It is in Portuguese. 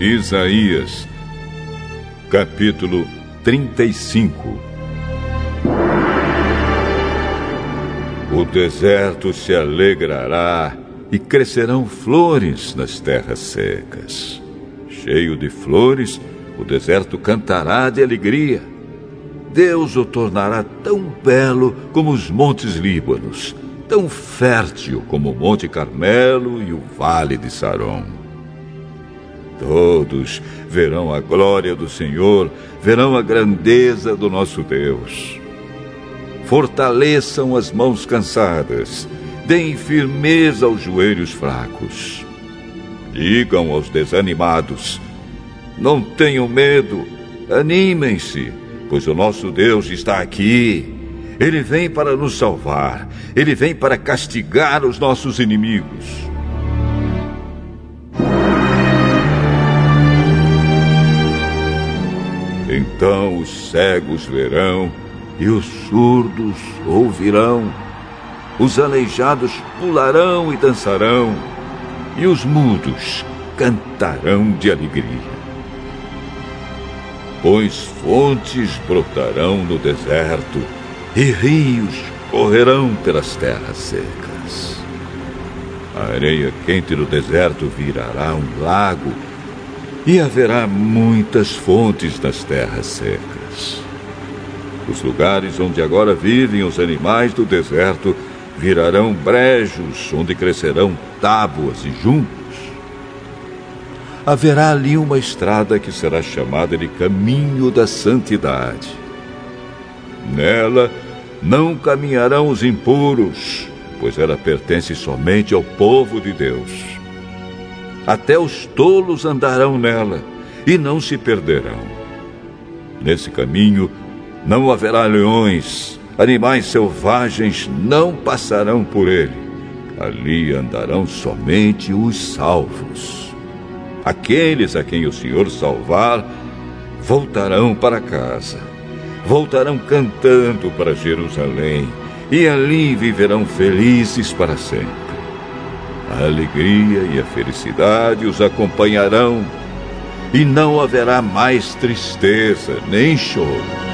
Isaías, capítulo 35 O deserto se alegrará e crescerão flores nas terras secas. Cheio de flores, o deserto cantará de alegria. Deus o tornará tão belo como os montes Líbanos, tão fértil como o Monte Carmelo e o Vale de Saron. Todos verão a glória do Senhor, verão a grandeza do nosso Deus. Fortaleçam as mãos cansadas, deem firmeza aos joelhos fracos. Digam aos desanimados: Não tenham medo, animem-se, pois o nosso Deus está aqui. Ele vem para nos salvar, ele vem para castigar os nossos inimigos. Então os cegos verão e os surdos ouvirão. Os aleijados pularão e dançarão, e os mudos cantarão de alegria. Pois fontes brotarão no deserto e rios correrão pelas terras secas. A areia quente do deserto virará um lago e haverá muitas fontes nas terras secas. Os lugares onde agora vivem os animais do deserto virarão brejos onde crescerão tábuas e juncos. Haverá ali uma estrada que será chamada de Caminho da Santidade. Nela não caminharão os impuros, pois ela pertence somente ao povo de Deus até os tolos andarão nela e não se perderão. Nesse caminho não haverá leões, animais selvagens não passarão por ele. Ali andarão somente os salvos. Aqueles a quem o Senhor salvar voltarão para casa, voltarão cantando para Jerusalém e ali viverão felizes para sempre. A alegria e a felicidade os acompanharão, e não haverá mais tristeza nem choro